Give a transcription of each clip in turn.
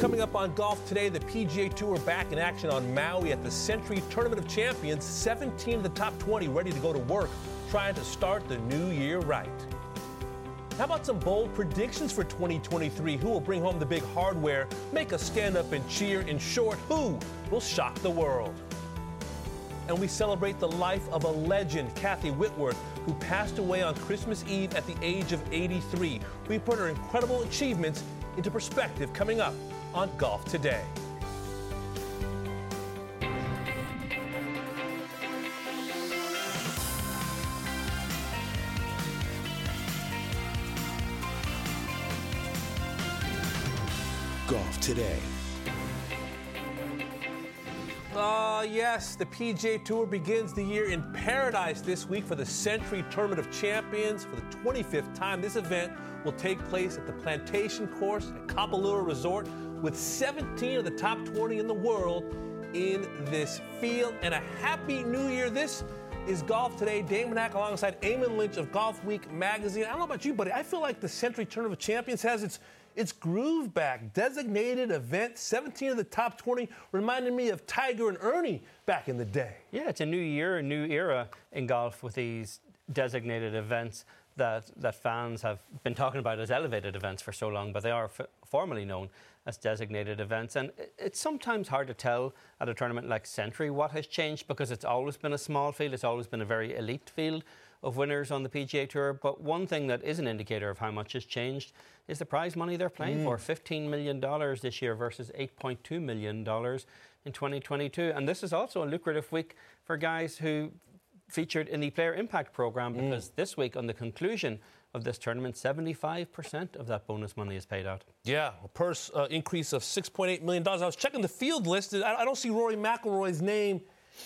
Coming up on Golf Today, the PGA Tour back in action on Maui at the Sentry Tournament of Champions. 17 of the top 20 ready to go to work, trying to start the new year right. How about some bold predictions for 2023? Who will bring home the big hardware, make us stand up and cheer? In short, who will shock the world? And we celebrate the life of a legend, Kathy Whitworth, who passed away on Christmas Eve at the age of 83. We put her incredible achievements into perspective coming up on Golf Today. Golf Today. Ah, yes, the PGA Tour begins the year in paradise this week for the Sentry Tournament of Champions. For the 25th time, this event will take place at the Plantation Course at Kapalua Resort with 17 of the top 20 in the world in this field. And a happy new year. This is Golf Today. Damon Hack alongside Eamon Lynch of Golf Week magazine. I don't know about you, buddy. I feel like the Sentry Tournament of Champions has its its groove back. Designated event, 17 of the top 20, reminded me of Tiger and Ernie back in the day. Yeah, it's a new year, a new era in golf with these designated events that, that fans have been talking about as elevated events for so long, but they are f- formally known as designated events. And it's sometimes hard to tell at a tournament like Sentry what has changed because it's always been a small field, it's always been a very elite field of winners on the PGA Tour. But one thing that is an indicator of how much has changed is the prize money they're playing mm. for $15 million this year versus $8.2 million in 2022. And this is also a lucrative week for guys who featured in the Player Impact Program mm. because mm. this week, on the conclusion of this tournament, 75% of that bonus money is paid out. Yeah, a purse uh, increase of $6.8 million. I was checking the field list. I don't see Rory McIlroy's name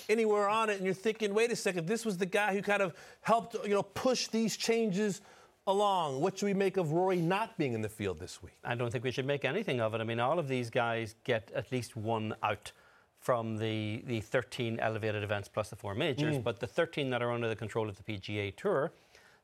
anywhere on it, and you're thinking, wait a second, this was the guy who kind of helped, you know, push these changes along. What should we make of Rory not being in the field this week? I don't think we should make anything of it. I mean, all of these guys get at least one out from the, the 13 elevated events plus the four majors, mm. but the 13 that are under the control of the PGA Tour,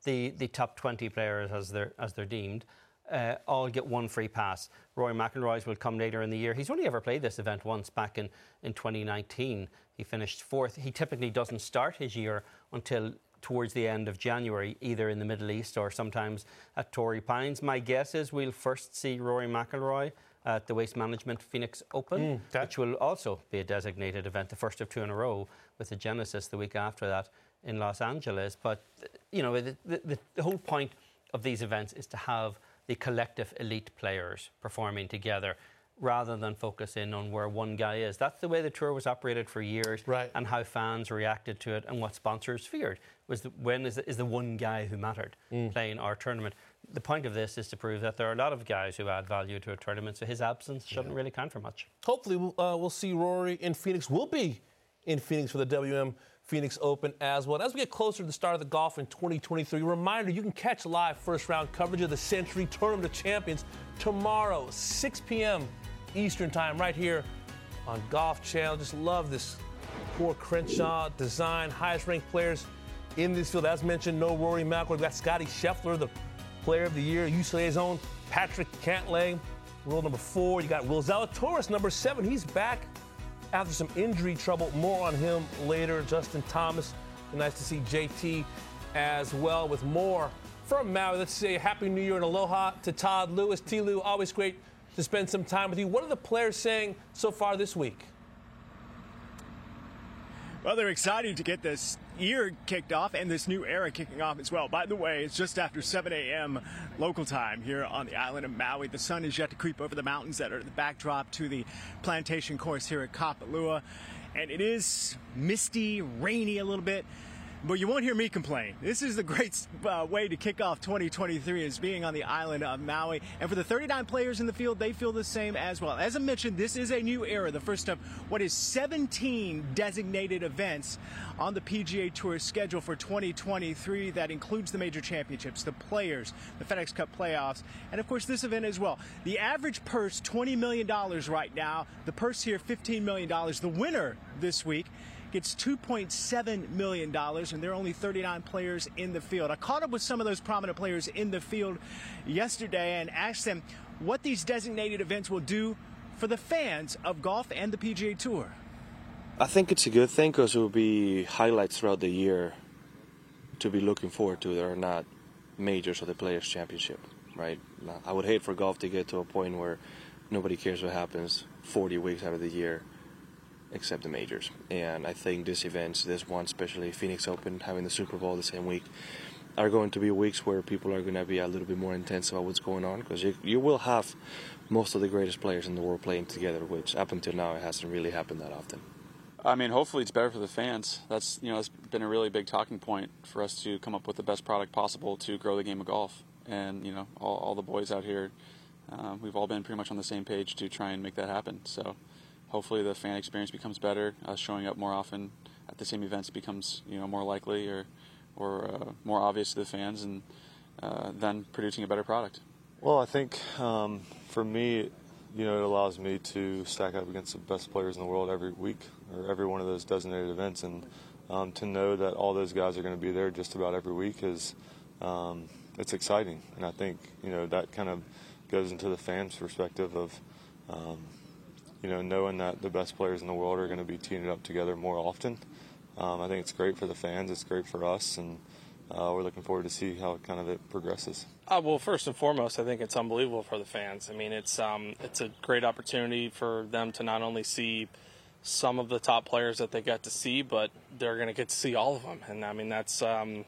the, the top 20 players as they're, as they're deemed, uh, all get one free pass. Rory McIlroy's will come later in the year. He's only ever played this event once back in, in 2019. He finished fourth. He typically doesn't start his year until towards the end of January, either in the Middle East or sometimes at Torrey Pines. My guess is we'll first see Rory McIlroy at the Waste Management Phoenix Open, mm, which will also be a designated event, the first of two in a row, with the Genesis the week after that in Los Angeles. But, you know, the, the, the whole point of these events is to have the collective elite players performing together rather than focus in on where one guy is. That's the way the tour was operated for years, right. and how fans reacted to it, and what sponsors feared was the, when is the, is the one guy who mattered mm. playing our tournament. The point of this is to prove that there are a lot of guys who add value to a tournament, so his absence shouldn't yeah. really count for much. Hopefully, uh, we'll see Rory in Phoenix. We'll be in Phoenix for the WM Phoenix Open as well. As we get closer to the start of the golf in 2023, reminder you can catch live first round coverage of the Sentry Tournament of Champions tomorrow, 6 p.m. Eastern Time, right here on Golf Channel. Just love this Coore Crenshaw design, highest ranked players in this field. As mentioned, no Rory McIlroy. We've got Scottie Scheffler, the player of the year, UCLA's own Patrick Cantlay, world number four. You got Will Zalatoris, number seven. He's back after some injury trouble. More on him later. Justin Thomas, nice to see JT as well with more from Maui. Let's say Happy New Year and aloha to Todd Lewis. T. Lou, always great to spend some time with you. What are the players saying so far this week? Well, they're excited to get this year kicked off and this new era kicking off as well. By the way, it's just after 7 a.m. local time here on the island of Maui. The sun is yet to creep over the mountains that are the backdrop to the plantation course here at Kapalua. And it is misty, rainy a little bit. But you won't hear me complain. This is the great uh, way to kick off 2023 is being on the island of Maui. And for the 39 players in the field, they feel the same as well. As I mentioned, this is a new era, the first of what is 17 designated events on the PGA Tour schedule for 2023 that includes the major championships, the players, the FedEx Cup playoffs, and of course this event as well. The average purse, $20 million right now. The purse here, $15 million. The winner this week gets $2.7 million, and there are only 39 players in the field. I caught up with some of those prominent players in the field yesterday and asked them what these designated events will do for the fans of golf and the PGA Tour? I think it's a good thing because it will be highlights throughout the year to be looking forward to that are not majors or the Players Championship, right? I would hate for golf to get to a point where nobody cares what happens 40 weeks out of the year except the majors. And I think these events, this one especially, Phoenix Open, having the Super Bowl the same week, are going to be weeks where people are going to be a little bit more intense about what's going on because you, you will have most of the greatest players in the world playing together, which up until now it hasn't really happened that often. I mean, hopefully it's better for the fans. That's you know that's been a really big talking point for us to come up with the best product possible to grow the game of golf. And you know, all, all the boys out here, uh, we've all been pretty much on the same page to try and make that happen. So hopefully the fan experience becomes better. Us showing up more often at the same events becomes you know more likely or or uh, more obvious to the fans, and uh, then producing a better product. Well, I think um, for me, you know, it allows me to stack up against the best players in the world every week or every one of those designated events, and um, to know that all those guys are going to be there just about every week is um, it's exciting, and I think you know that kind of goes into the fans' perspective of um, you know knowing that the best players in the world are going to be teaming up together more often. Um, I think it's great for the fans, it's great for us, and uh, we're looking forward to see how kind of it progresses. Uh, well, first and foremost, I think it's unbelievable for the fans. I mean, it's um, it's a great opportunity for them to not only see some of the top players that they got to see, but they're going to get to see all of them. And I mean, that's um,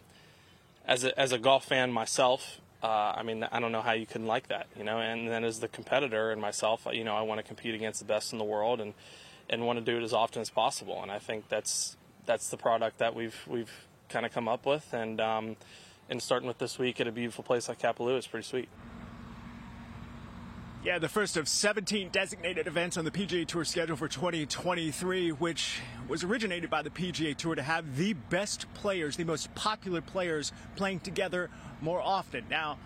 as a, as a golf fan myself. Uh, I mean, I don't know how you can like that, you know. And then as the competitor and myself, you know, I want to compete against the best in the world and and want to do it as often as possible. And I think that's that's the product that we've we've kind of come up with. And um, and starting with this week at a beautiful place like Kapalua is pretty sweet. Yeah, the first of 17 designated events on the PGA Tour schedule for 2023, which was originated by the PGA Tour to have the best players, the most popular players playing together more often. Now,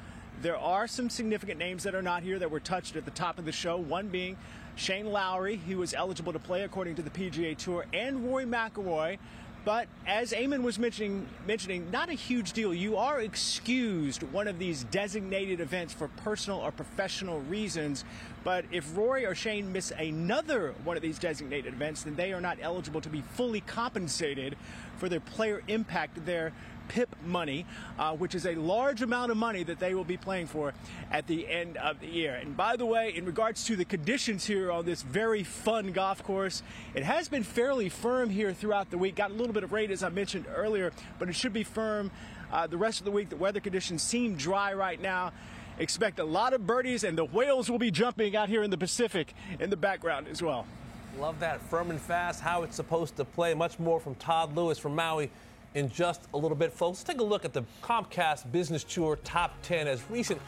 there are some significant names that are not here that were touched at the top of the show, one being Shane Lowry, who was eligible to play according to the PGA Tour, and Rory McIlroy, but as Eamon was mentioning, mentioning, not a huge deal. You are excused one of these designated events for personal or professional reasons. But if Rory or Shane miss another one of these designated events, then they are not eligible to be fully compensated for their player impact there PIP money, uh, which is a large amount of money that they will be playing for at the end of the year. And by the way, in regards to the conditions here on this very fun golf course, it has been fairly firm here throughout the week. Got a little bit of rain, as I mentioned earlier, but it should be firm uh, the rest of the week. The weather conditions seem dry right now. Expect a lot of birdies, and the whales will be jumping out here in the Pacific in the background as well. Love that. Firm and fast, how it's supposed to play. Much more from Todd Lewis from Maui in just a little bit, folks. Let's take a look at the Comcast Business Tour Top 10 as recent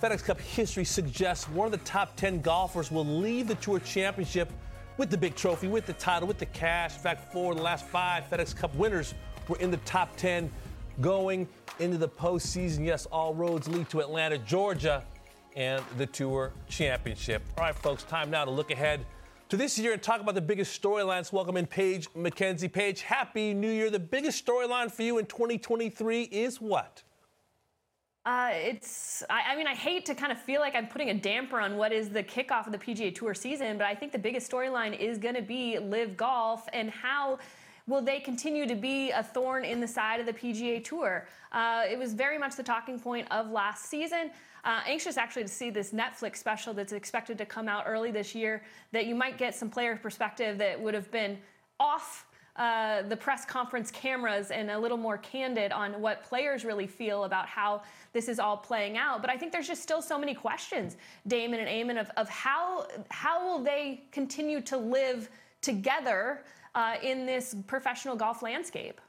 FedEx Cup history suggests one of the top 10 golfers will leave the Tour Championship with the big trophy, with the title, with the cash. In fact, four of the last five FedEx Cup winners were in the top 10 going into the postseason. Yes, all roads lead to Atlanta, Georgia, and the Tour Championship. All right, folks, time now to look ahead to this year and talk about the biggest storylines. Welcome in Paige Mackenzie. Paige, happy new year. The biggest storyline for you in 2023 is what? Uh, it's, I, I, mean, I hate to kind of feel like I'm putting a damper on what is the kickoff of the PGA Tour season, but I think the biggest storyline is going to be LIV Golf and how will they continue to be a thorn in the side of the PGA Tour? Uh, it was very much the talking point of last season. Uh, anxious actually to see this Netflix special that's expected to come out early this year. That you might get some player perspective that would have been off uh, the press conference cameras and a little more candid on what players really feel about how this is all playing out. But I think there's just still so many questions, Damon and Eamon, of, of how how will they continue to live together uh, in this professional golf landscape?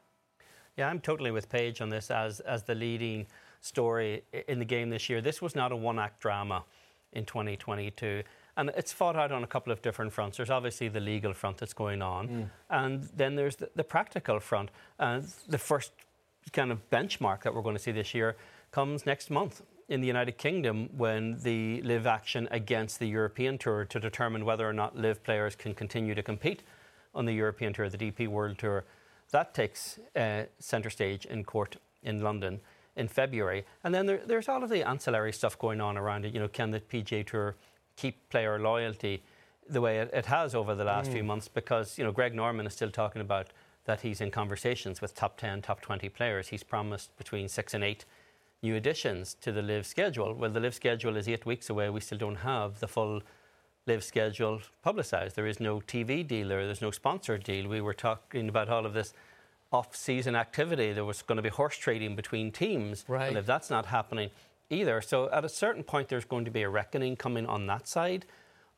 Yeah, I'm totally with Paige on this as as the leading story in the game this year. This was not a one act drama in 2022. And it's fought out on a couple of different fronts. There's obviously the legal front that's going on, mm. and then there's the, the practical front. And the first kind of benchmark that we're going to see this year comes next month in the United Kingdom when the LIV action against the European Tour to determine whether or not LIV players can continue to compete on the European Tour, the DP World Tour. That takes uh, centre stage in court in London in February. And then there, there's all of the ancillary stuff going on around it. You know, can the PGA Tour keep player loyalty? the way it, it has over the last mm. few months because, you know, Greg Norman is still talking about that he's in conversations with top 10, top 20 players. He's promised between six and eight new additions to the LIV schedule. Well, the LIV schedule is eight weeks away. We still don't have the full LIV schedule publicised. There is no TV deal there. There's no sponsor deal. We were talking about all of this off-season activity. There was going to be horse trading between teams. Right. Well, if that's not happening either, so at a certain point, there's going to be a reckoning coming on that side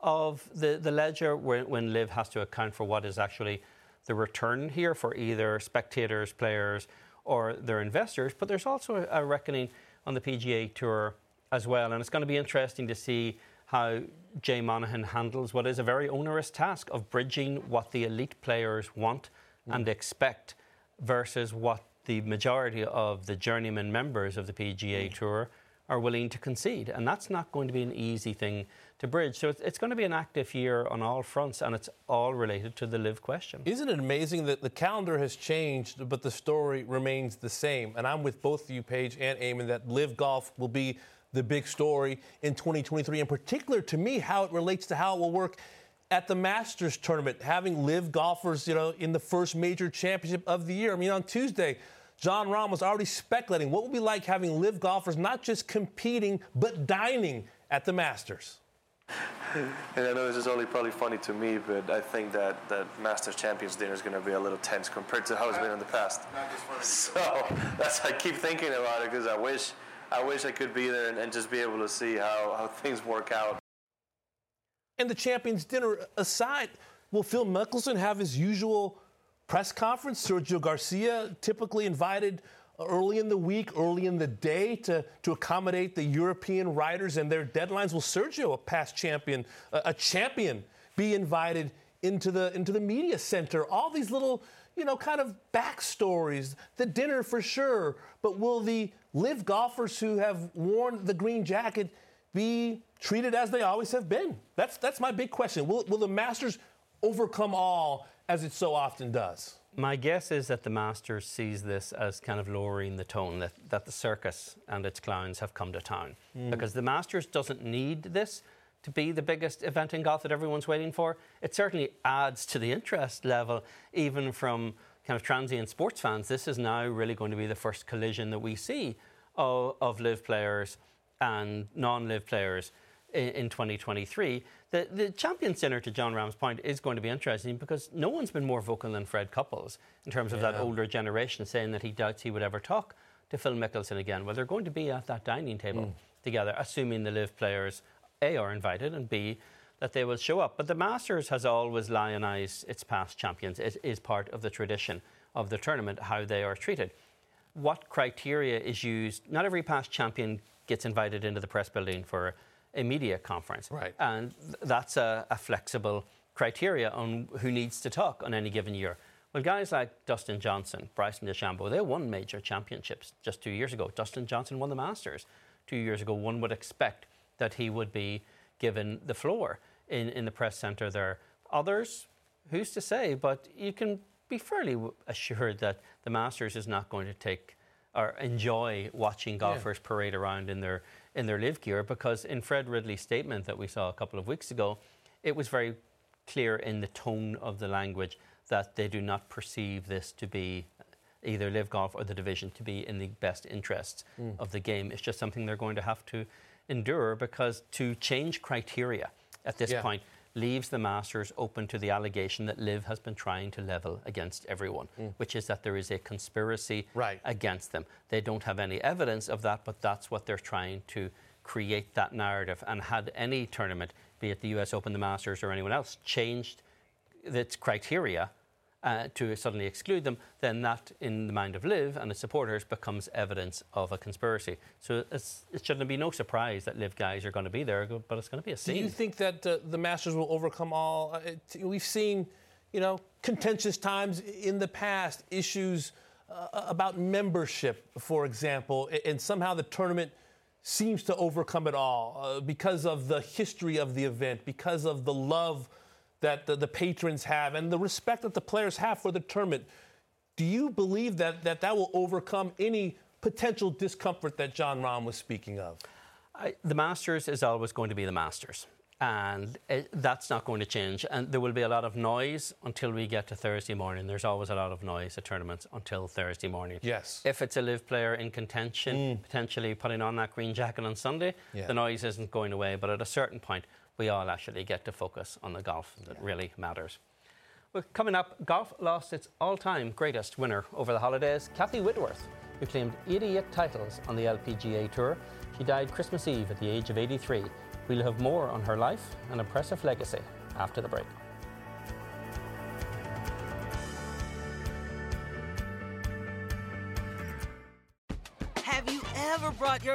of the, the ledger when, when LIV has to account for what is actually the return here for either spectators, players, or their investors. But there's also a reckoning on the PGA Tour as well. And it's going to be interesting to see how Jay Monahan handles what is a very onerous task of bridging what the elite players want mm. and expect versus what the majority of the journeyman members of the PGA mm. Tour are willing to concede. And that's not going to be an easy thing to bridge. So it's, it's, going to be an active year on all fronts, and it's all related to the LIV question. Isn't it amazing that the calendar has changed, but the story remains the same? And I'm with both you, Paige and Eamon, that LIV Golf will be the big story in 2023, in particular to me, how it relates to how it will work at the Masters tournament, having LIV golfers, you know, in the first major championship of the year. I mean, on Tuesday, Jon Rahm was already speculating what would be like having LIV golfers not just competing but dining at the Masters. And I know this is only probably funny to me, but I think that that Masters Champions dinner is going to be a little tense compared to how it's been in the past. So that's I keep thinking about it because I wish I wish I could be there and, and just be able to see how, how things work out. And the Champions Dinner aside, will Phil Mickelson have his usual press conference? Sergio Garcia typically invited early in the week, early in the day to, to accommodate the European riders and their deadlines. Will Sergio, a past champion, a, a champion, be invited into the into the media center? All these little you know, kind of backstories, the dinner for sure. But will the LIV golfers who have worn the green jacket be treated as they always have been? That's, that's my big question. Will, will the Masters overcome all as it so often does? My guess is that the Masters sees this as kind of lowering the tone, that, that the circus and its clowns have come to town. Mm. Because the Masters doesn't need this to be the biggest event in golf that everyone's waiting for. It certainly adds to the interest level, even from kind of transient sports fans. This is now really going to be the first collision that we see of, of LIV players and non LIV players in, in 2023. The, the Champions Dinner, to Jon Rahm's point, is going to be interesting because no one's been more vocal than Fred Couples in terms of yeah. that older generation saying that he doubts he would ever talk to Phil Mickelson again. Well, they're going to be at that dining table mm. together, assuming the LIV players a, are invited, and B, that they will show up. But the Masters has always lionised its past champions. It is part of the tradition of the tournament, how they are treated. What criteria is used? Not every past champion gets invited into the press building for a media conference. Right. And th- that's a, a flexible criteria on who needs to talk on any given year. Well, guys like Dustin Johnson, Bryson DeChambeau, they won major championships just two years ago. Dustin Johnson won the Masters two years ago. One would expect that he would be given the floor in, in the press centre there. Others, who's to say, but you can be fairly assured that the Masters is not going to take or enjoy watching golfers yeah. parade around in their in their LIV gear because in Fred Ridley's statement that we saw a couple of weeks ago, it was very clear in the tone of the language that they do not perceive this to be either LIV golf or the division to be in the best interests mm. of the game. It's just something they're going to have to endure because to change criteria at this yeah. point leaves the Masters open to the allegation that LIV has been trying to level against everyone, mm. which is that there is a conspiracy right. against them. They don't have any evidence of that, but that's what they're trying to create that narrative. And had any tournament, be it the US Open, the Masters, or anyone else, changed its criteria, uh, to suddenly exclude them, then that, in the mind of LIV and its supporters, becomes evidence of a conspiracy. So it shouldn't be no surprise that LIV guys are going to be there, but it's going to be a scene. Do you think that uh, the Masters will overcome all? Uh, we've seen, you know, contentious times in the past, issues uh, about membership, for example, and somehow the tournament seems to overcome it all uh, because of the history of the event, because of the love that the, the, patrons have and the respect that the players have for the tournament. Do you believe that that, that will overcome any potential discomfort that Jon Rahm was speaking of? I, the Masters is always going to be the Masters. and it, that's not going to change. And there will be a lot of noise until we get to Thursday morning. There's always a lot of noise at tournaments until Thursday morning. Yes. If it's a LIV player in contention, mm. potentially putting on that green jacket on Sunday, yeah. the noise isn't going away. But at a certain point, we all actually get to focus on the golf that yeah. really matters. Well, coming up, golf lost its all-time greatest winner over the holidays, Kathy Whitworth, who claimed 88 titles on the LPGA Tour. She died Christmas Eve at the age of 83. We'll have more on her life and impressive legacy after the break.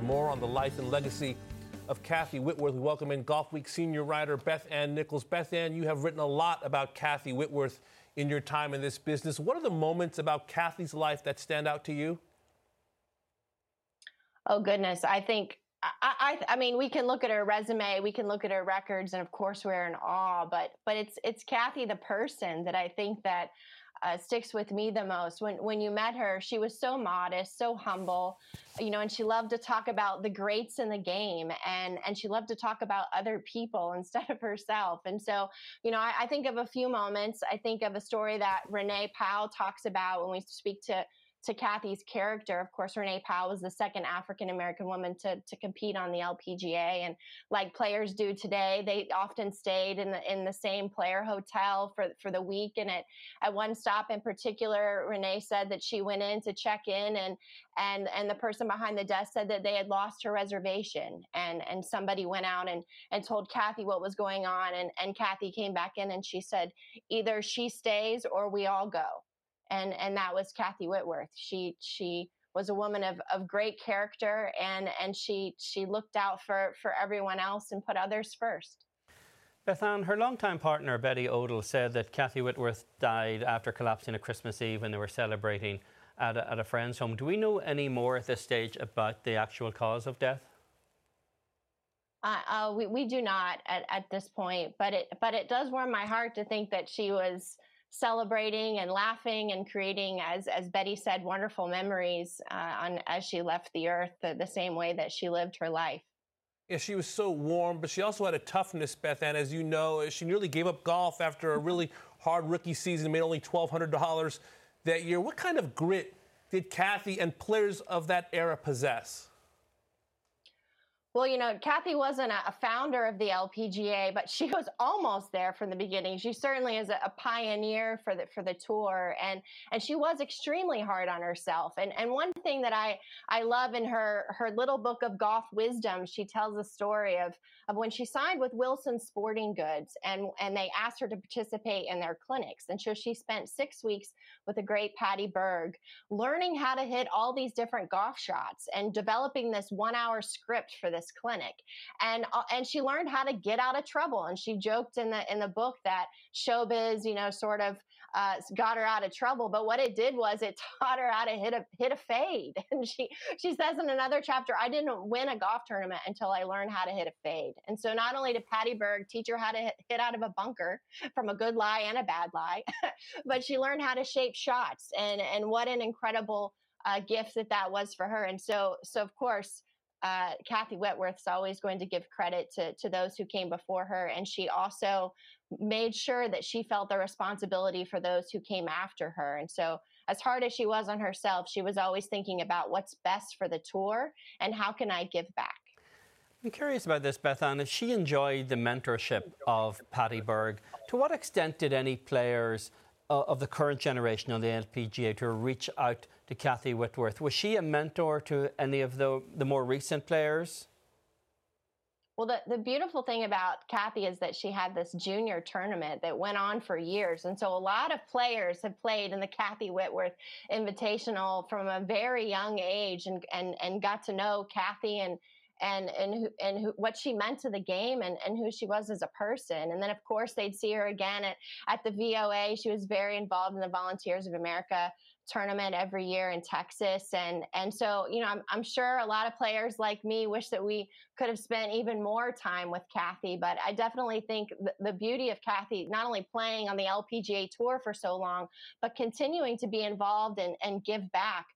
With more on the life and legacy of Kathy Whitworth. We welcome in Golf Week senior writer Beth Ann Nichols. Beth Ann, you have written a lot about Kathy Whitworth in your time in this business. What are the moments about Kathy's life that stand out to you? Oh goodness, I think I, I, I mean we can look at her resume, we can look at her records, and of course we're in awe. But but it's it's Kathy the person that I think that uh, sticks with me the most. When when you met her, she was so modest, so humble, you know, and she loved to talk about the greats in the game, and and she loved to talk about other people instead of herself. And so, you know, I, I think of a few moments. I think of a story that Renee Powell talks about when we speak to to Kathy's character, of course, Renee Powell was the second African American woman to, to compete on the LPGA. And like players do today, they often stayed in the, in the same player hotel for, for the week. And at, at one stop in particular, Renee said that she went in to check in and, and, and the person behind the desk said that they had lost her reservation. And, and somebody went out and, and told Kathy what was going on. And, and Kathy came back in and she said, either she stays or we all go and and that was Kathy Whitworth. She she was a woman of, of great character and and she she looked out for for everyone else and put others first. Beth Ann, her longtime partner Bettye Odle said that Kathy Whitworth died after collapsing at Christmas Eve when they were celebrating at a, at a friend's home. Do we know any more at this stage about the actual cause of death? Uh, uh, we, we do not at, at this point, but it but it does warm my heart to think that she was celebrating and laughing and creating, as as Bettye said, wonderful memories uh, on as she left the earth, the, the, same way that she lived her life. Yeah, she was so warm, but she also had a toughness, Beth Ann. As you know, she nearly gave up golf after a really hard rookie season, made only $1,200 that year. What kind of grit did Kathy and players of that era possess? Well, you know, Kathy wasn't a, founder of the LPGA, but she was almost there from the beginning. She certainly is a, pioneer for the for the tour, and and she was extremely hard on herself. And and one thing that I I love in her her little book of golf wisdom, she tells a story of of when she signed with Wilson Sporting Goods, and and they asked her to participate in their clinics, and so she spent six weeks with the great Patty Berg, learning how to hit all these different golf shots and developing this one hour script for the this clinic, and uh, and she learned how to get out of trouble. And she joked in the in the book that showbiz, you know, sort of uh, got her out of trouble. But what it did was it taught her how to hit a hit a fade. And she she says in another chapter, I didn't win a golf tournament until I learned how to hit a fade. And so not only did Patty Berg teach her how to hit, out of a bunker from a good lie and a bad lie, but she learned how to shape shots. And and what an incredible uh, gift that that was for her. And so so of course. Uh, Kathy Whitworth's always going to give credit to, to those who came before her. And she also made sure that she felt the responsibility for those who came after her. And so, as hard as she was on herself, she was always thinking about what's best for the tour and how can I give back. I'm curious about this, Beth Ann. If she enjoyed the mentorship of Patty Berg, to what extent did any players uh, of the current generation on the LPGA Tour reach out to Kathy Whitworth? Was she a mentor to any of the, the more recent players? Well, the, the beautiful thing about Kathy is that she had this junior tournament that went on for years. And so a lot of players have played in the Kathy Whitworth Invitational from a very young age and, and, and got to know Kathy and, and, and, who, and who, what she meant to the game and, and who she was as a person. And then, of course, they'd see her again at, at the VOA. She was very involved in the Volunteers of America tournament every year in Texas. And, and so, you know, I'm, I'm sure a lot of players like me wish that we could have spent even more time with Kathy, but I definitely think the, the beauty of Kathy, not only playing on the LPGA tour for so long, but continuing to be involved and, and give back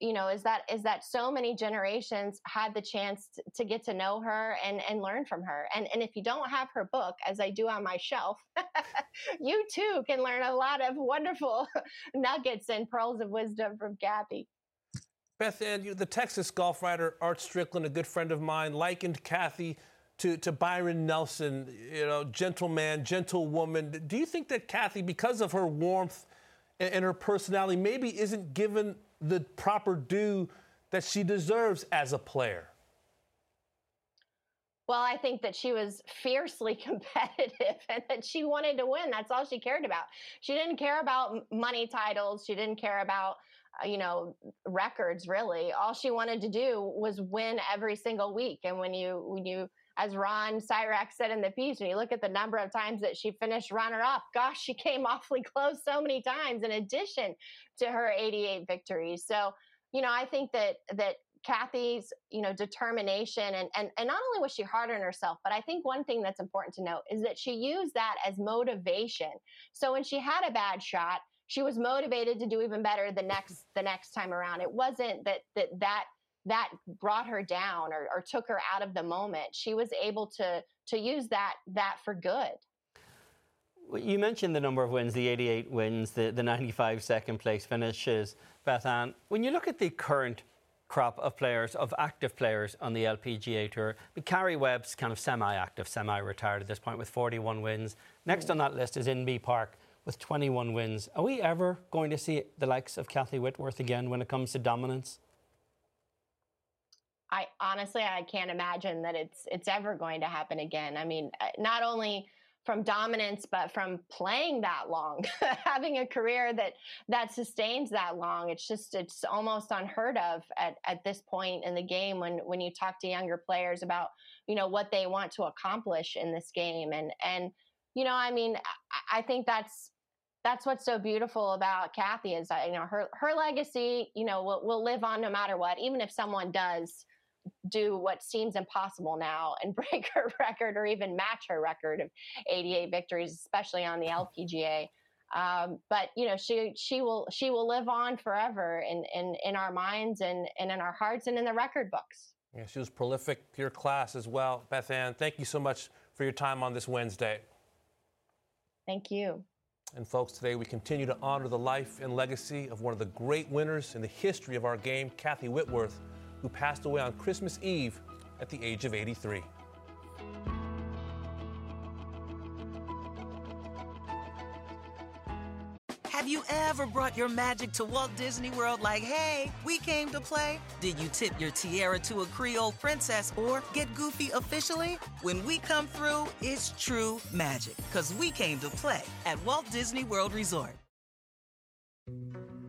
you know is that is that so many generations had the chance to, get to know her and and learn from her and and if you don't have her book as i do on my shelf you too can learn a lot of wonderful nuggets and pearls of wisdom from kathy beth ann the texas golf writer art stricklin a good friend of mine likened kathy to, to Byron Nelson, you know, gentleman, gentlewoman. Do you think that Kathy, because of her warmth and, and her personality, maybe isn't given the proper due that she deserves as a player? Well, I think that she was fiercely competitive and that she wanted to win. That's all she cared about. She didn't care about money titles. She didn't care about, uh, you know, records really. All she wanted to do was win every single week. And when you, when you, as Ron Sirak said in the piece, when you look at the number of times that she finished runner up, gosh, she came awfully close so many times in addition to her 88 victories. So, you know, I think that that Kathy's, you know, determination and, and and not only was she hard on herself, but I think one thing that's important to note is that she used that as motivation. So when she had a bad shot, she was motivated to do even better the next the next time around. It wasn't that that that that brought her down or, or took her out of the moment. She was able to to use that that for good. You mentioned the number of wins, the 88 wins, the, the 95 second place finishes, Beth Ann. When you look at the current crop of players, of active players on the LPGA Tour, Karrie Webb's kind of semi active, semi retired at this point with 41 wins. Next mm. on that list is Inbee Park with 21 wins. Are we ever going to see the likes of Kathy Whitworth again when it comes to dominance? I honestly I can't imagine that it's it's ever going to happen again. I mean, uh, not only from dominance but from playing that long having a career that that sustains that long it's just it's almost unheard of at, at this point in the game when when you talk to younger players about you know what they want to accomplish in this game and and you know i mean i, I think that's that's what's so beautiful about Kathy is that you know her her legacy you know will, will live on no matter what even if someone does do what seems impossible now and break her record or even match her record of 88 victories, especially on the LPGA. Um, but you know, she she will she will live on forever in in, in our minds and, and in our hearts and in the record books. Yeah, she was prolific, pure class as well. Beth Ann, thank you so much for your time on this Wednesday. Thank you. And folks, today we continue to honor the life and legacy of one of the great winners in the history of our game, Kathy Whitworth who passed away on Christmas Eve at the age of 83. Have you ever brought your magic to Walt Disney World like, hey, we came to play? Did you tip your tiara to a Creole princess or get goofy officially? When we come through, it's true magic, because we came to play at Walt Disney World Resort.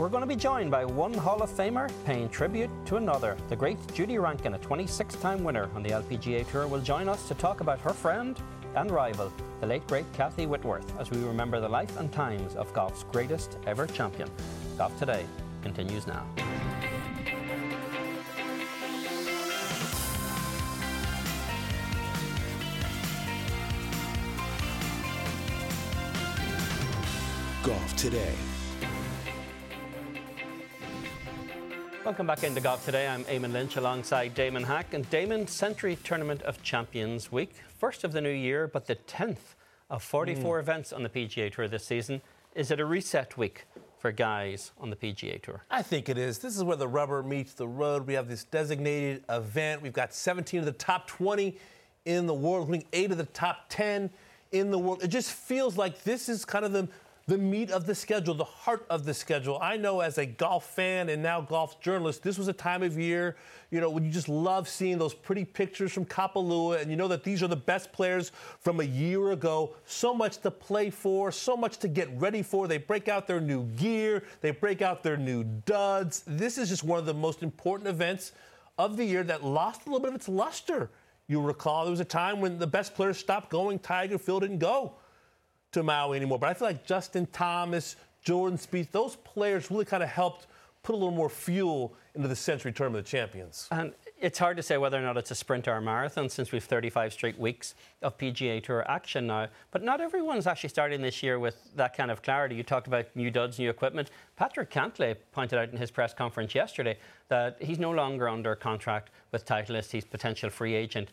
We're going to be joined by one Hall of Famer paying tribute to another. The great Judy Rankin, a 26 time winner on the LPGA Tour, will join us to talk about her friend and rival, the late great Kathy Whitworth, as we remember the life and times of golf's greatest ever champion. Golf Today continues now. Golf Today. Welcome back into Golf Today. I'm Eamon Lynch alongside Damon Hack. And Damon, Sentry Tournament of Champions Week, first of the new year, but the 10th of 44 Mm. events on the PGA Tour this season. Is it a reset week for guys on the PGA Tour? I think it is. This is where the rubber meets the road. We have this designated event. We've got 17 of the top 20 in the world, including eight of the top 10 in the world. It just feels like this is kind of the the meat of the schedule, the heart of the schedule. I know as a golf fan and now golf journalist, this was a time of year, you know, when you just love seeing those pretty pictures from Kapalua and you know that these are the best players from a year ago. So much to play for, so much to get ready for. They break out their new gear, they break out their new duds. This is just one of the most important events of the year that lost a little bit of its luster. You recall there was a time when the best players stopped going. Tiger Phil didn't go to Maui anymore. But I feel like Justin Thomas, Jordan Spieth, those players really kind of helped put a little more fuel into the Sentry Tournament of the Champions. And it's hard to say whether or not it's a sprint or a marathon since we've 35 straight weeks of PGA Tour action now. But not everyone's actually starting this year with that kind of clarity. You talked about new duds, new equipment. Patrick Cantlay pointed out in his press conference yesterday that he's no longer under contract with Titleist. He's potential free agent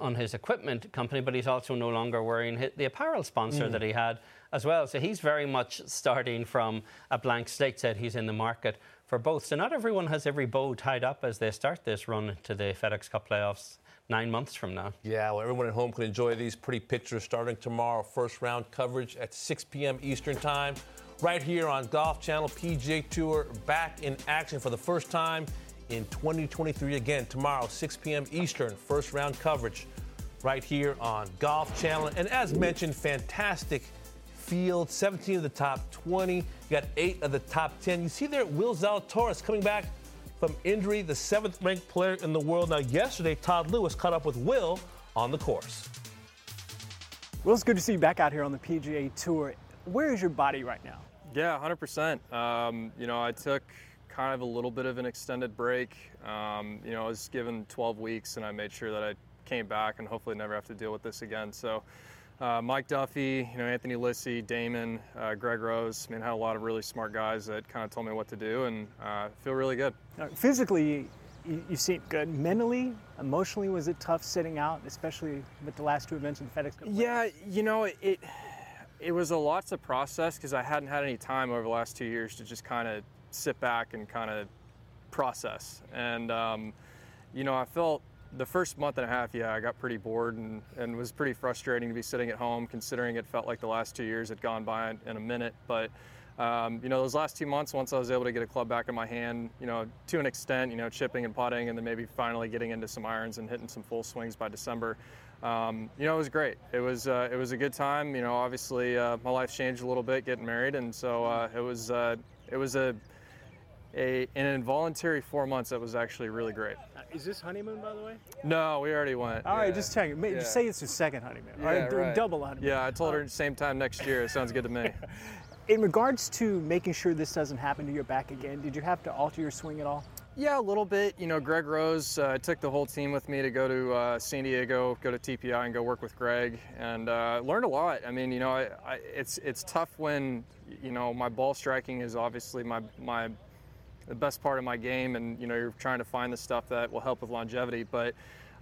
on his equipment company, but he's also no longer wearing the apparel sponsor Mm. that he had as well. So he's very much starting from a blank slate. Said he's in the market for both. So not everyone has every bow tied up as they start this run to the FedEx Cup playoffs nine months from now. Yeah, well, everyone at home can enjoy these pretty pictures starting tomorrow. First round coverage at 6 p.m. Eastern Time, right here on Golf Channel. PGA Tour back in action for the first time in 2023. Again, tomorrow, 6 p.m. Eastern. First round coverage right here on Golf Channel. And as mentioned, fantastic field 17 of the top 20. You got eight of the top 10. You see there Will Zalatoris coming back from injury, the seventh ranked player in the world. Now, yesterday, Todd Lewis caught up with Will on the course. Well, it's good to see you back out here on the PGA Tour. Where is your body right now? Yeah, 100%. Um, you know, I took kind of a little bit of an extended break. Um, you know, I was given 12 weeks and I made sure that I came back and hopefully never have to deal with this again. So, uh, Mike Duffy, you know, Anthony Lissy, Damon, uh, Greg Rose, I mean, had a lot of really smart guys that kind of told me what to do and uh, feel really good. Physically, you, you seem good. Mentally, emotionally, was it tough sitting out, especially with the last two events in the FedEx Cup? Yeah, you know, it it was a lot to process because I hadn't had any time over the last two years to just kind of sit back and kind of process. And um, you know, I felt the first month and a half, yeah, I got pretty bored and, and was pretty frustrating to be sitting at home, considering it felt like the last two years had gone by in, a minute. But um, you know, those last two months, once I was able to get a club back in my hand, you know, to an extent, you know, chipping and putting, and then maybe finally getting into some irons and hitting some full swings by December. Um, you know, it was great. It was uh, it was a good time. You know, obviously uh, my life changed a little bit getting married, and so uh, it was uh, it was a a an involuntary four months that was actually really great. Is this honeymoon, by the way? No, we already went. All right, yeah. just checking. Maybe Yeah. Just say it's your second honeymoon. Yeah, All right, right. double honeymoon. Yeah, I told her same time next year. It sounds good to me. In regards to making sure this doesn't happen to your back again, did you have to alter your swing at all? Yeah, a little bit. You know, Greg Rose uh, took the whole team with me to go to uh, San Diego, go to TPI, and go work with Greg, and uh, learned a lot. I mean, you know, I, I, it's it's tough when you know my ball striking is obviously my my the best part of my game, and you know you're trying to find the stuff that will help with longevity. But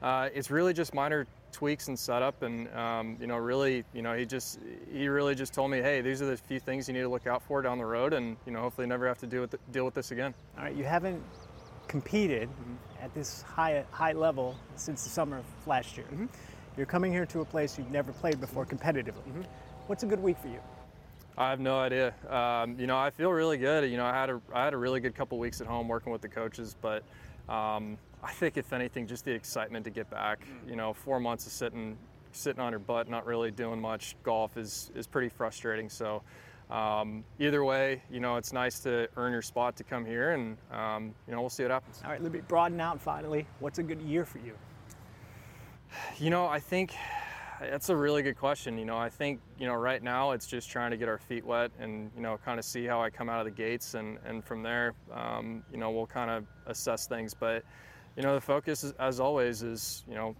uh, it's really just minor tweaks and setup, and um, you know, really, you know, he just he really just told me, hey, these are the few things you need to look out for down the road, and you know, hopefully never have to deal with deal with this again. All right, you haven't competed at this high high level since the summer of last year. You're coming here to a place you've never played before competitively. What's a good week for you? I have no idea. Um, you know, I feel really good. You know, I had a I had a really good couple weeks at home working with the coaches, but um, I think if anything, just the excitement to get back. You know, four months of sitting sitting on your butt, not really doing much golf is is pretty frustrating. So. Um, either way, you know, it's nice to earn your spot to come here, and um, you know, we'll see what happens. All right, let me broaden out finally. What's a good year for you? You know, I think that's a really good question. You know, I think, you know, right now it's just trying to get our feet wet and, you know, kind of see how I come out of the gates. And, and from there, um, you know, we'll kind of assess things. But, you know, the focus, is, as always, is, you know,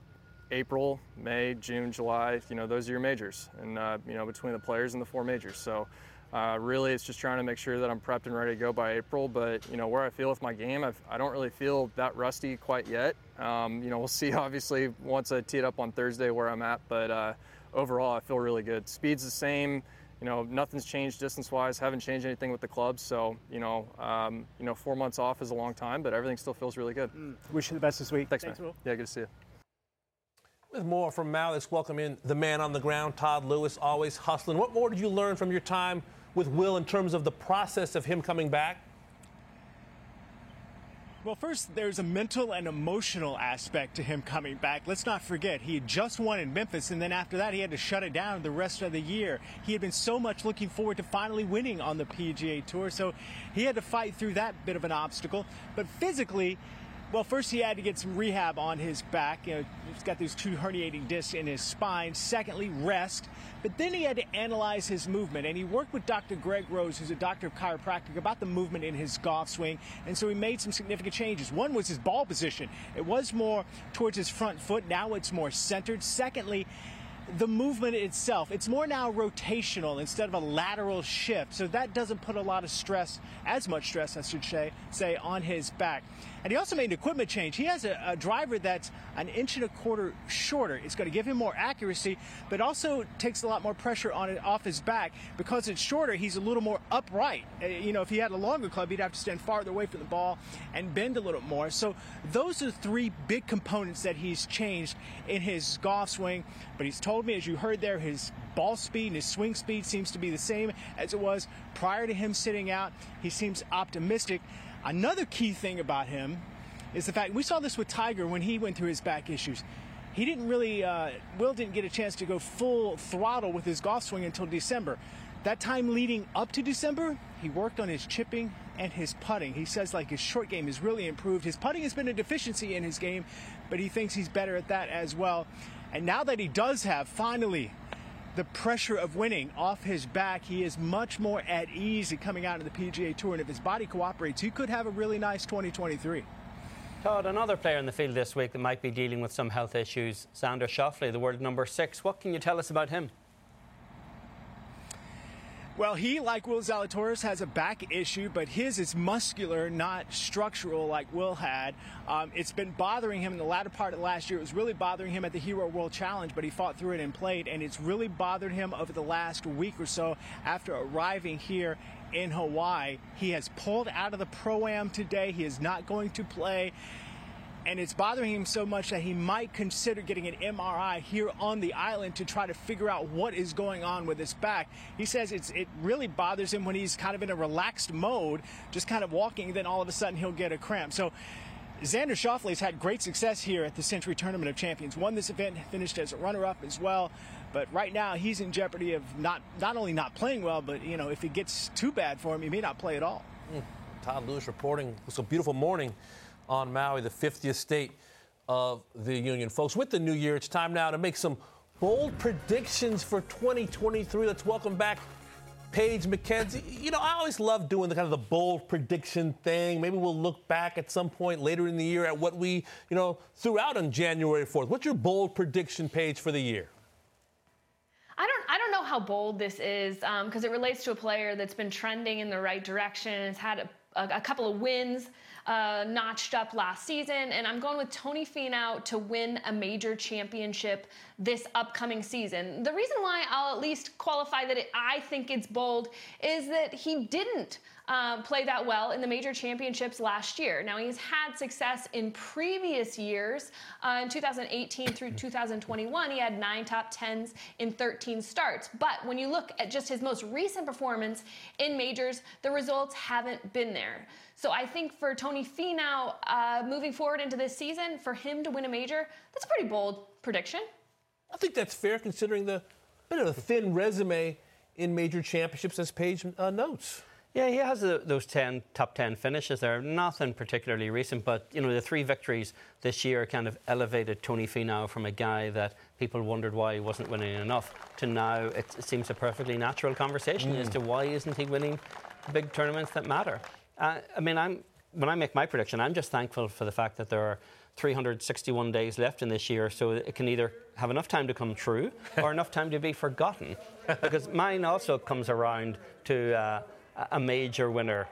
April, May, June, July, you know, those are your majors. And, uh, you know, between the players and the four majors. So, uh, really, it's just trying to make sure that I'm prepped and ready to go by April. But you know where I feel with my game, I've, I don't really feel that rusty quite yet. Um, you know, we'll see. Obviously, once I tee it up on Thursday, where I'm at. But uh, overall, I feel really good. Speed's the same. You know, nothing's changed distance-wise. Haven't changed anything with the clubs. So you know, um, you know, four months off is a long time, but everything still feels really good. Wish you the best this week. Thanks, Thanks, man. Will. Yeah, good to see you. With more from Mal, let's welcome in the man on the ground, Todd Lewis, always hustling. What more did you learn from your time with Will in terms of the process of him coming back? Well, first, there's a mental and emotional aspect to him coming back. Let's not forget, he had just won in Memphis, and then after that, he had to shut it down the rest of the year. He had been so much looking forward to finally winning on the PGA Tour, so he had to fight through that bit of an obstacle. But physically, well, first he had to get some rehab on his back. You know, he's got these two herniating discs in his spine. Secondly, rest. But then he had to analyze his movement, and he worked with Dr. Greg Rose, who's a doctor of chiropractic, about the movement in his golf swing. And so he made some significant changes. One was his ball position. It was more towards his front foot. Now it's more centered. Secondly, the movement itself, it's more now rotational instead of a lateral shift. So that doesn't put a lot of stress, as much stress, I should say, say on his back. And he also made an equipment change. He has a, a driver that's an inch and a quarter shorter. It's going to give him more accuracy, but also takes a lot more pressure on it off his back because it's shorter. He's a little more upright. Uh, You know, if he had a longer club, he'd have to stand farther away from the ball and bend a little more. So those are three big components that he's changed in his golf swing. But he's told me, as you heard there, his ball speed and his swing speed seems to be the same as it was prior to him sitting out. He seems optimistic. Another key thing about him is the fact we saw this with Tiger when he went through his back issues. He didn't really, uh, Will didn't get a chance to go full throttle with his golf swing until December. That time leading up to December, he worked on his chipping and his putting. He says like his short game has really improved. His putting has been a deficiency in his game, but he thinks he's better at that as well. And now that he does have finally the pressure of winning off his back, he is much more at ease at coming out of the PGA Tour. And if his body cooperates, he could have a really nice 2023. Todd, another player in the field this week that might be dealing with some health issues, Xander Schauffele, the world number six. What can you tell us about him? Well, he, like Will Zalatoris, has a back issue, but his is muscular, not structural like Will had. Um, it's been bothering him in the latter part of last year. It was really bothering him at the Hero World Challenge, but he fought through it and played, and it's really bothered him over the last week or so after arriving here in Hawaii. He has pulled out of the Pro Am today. He is not going to play and it's bothering him so much that he might consider getting an MRI here on the island to try to figure out what is going on with his back. He says it really bothers him when he's kind of in a relaxed mode, just kind of walking, then all of a sudden he'll get a cramp. So Xander Schauffele's had great success here at the Sentry Tournament of Champions. Won this event, finished as a runner-up as well. But right now he's in jeopardy of not not only not playing well, but you know if it gets too bad for him, he may not play at all. Hmm. Todd Lewis reporting. It's a beautiful morning on Maui, the 50th state of the Union. Folks, with the new year, it's time now to make some bold predictions for 2023. Let's welcome back Paige Mackenzie. You know, I always love doing the kind of the bold prediction thing. Maybe we'll look back at some point later in the year at what we, you know, threw out on January 4th. What's your bold prediction Paige for the year? I don't, I don't know how bold this is because um, it relates to a player that's been trending in the right direction, has had a, a, a couple of wins uh, notched up last season, and I'm going with Tony Finau to win a major championship this upcoming season. The reason why I'll at least qualify that it, I think it's bold is that he didn't uh, play that well in the major championships last year. Now, he's had success in previous years. Uh, in 2018 through 2021, he had nine top tens in 13 starts. But when you look at just his most recent performance in majors, the results haven't been there. So I think for Tony Finau, uh, moving forward into this season, for him to win a major, that's a pretty bold prediction. I think that's fair considering the bit of a thin resume in major championships, as Paige uh, notes. Yeah, he has a, those 10 top 10 finishes there. Nothing particularly recent, but you know the three victories this year kind of elevated Tony Finau from a guy that people wondered why he wasn't winning enough to now it, it seems a perfectly natural conversation mm. as to why isn't he winning big tournaments that matter. Uh, I mean, I'm when I make my prediction, I'm just thankful for the fact that there are 361 days left in this year, so it can either have enough time to come true or enough time to be forgotten. Because mine also comes around to uh, a major winner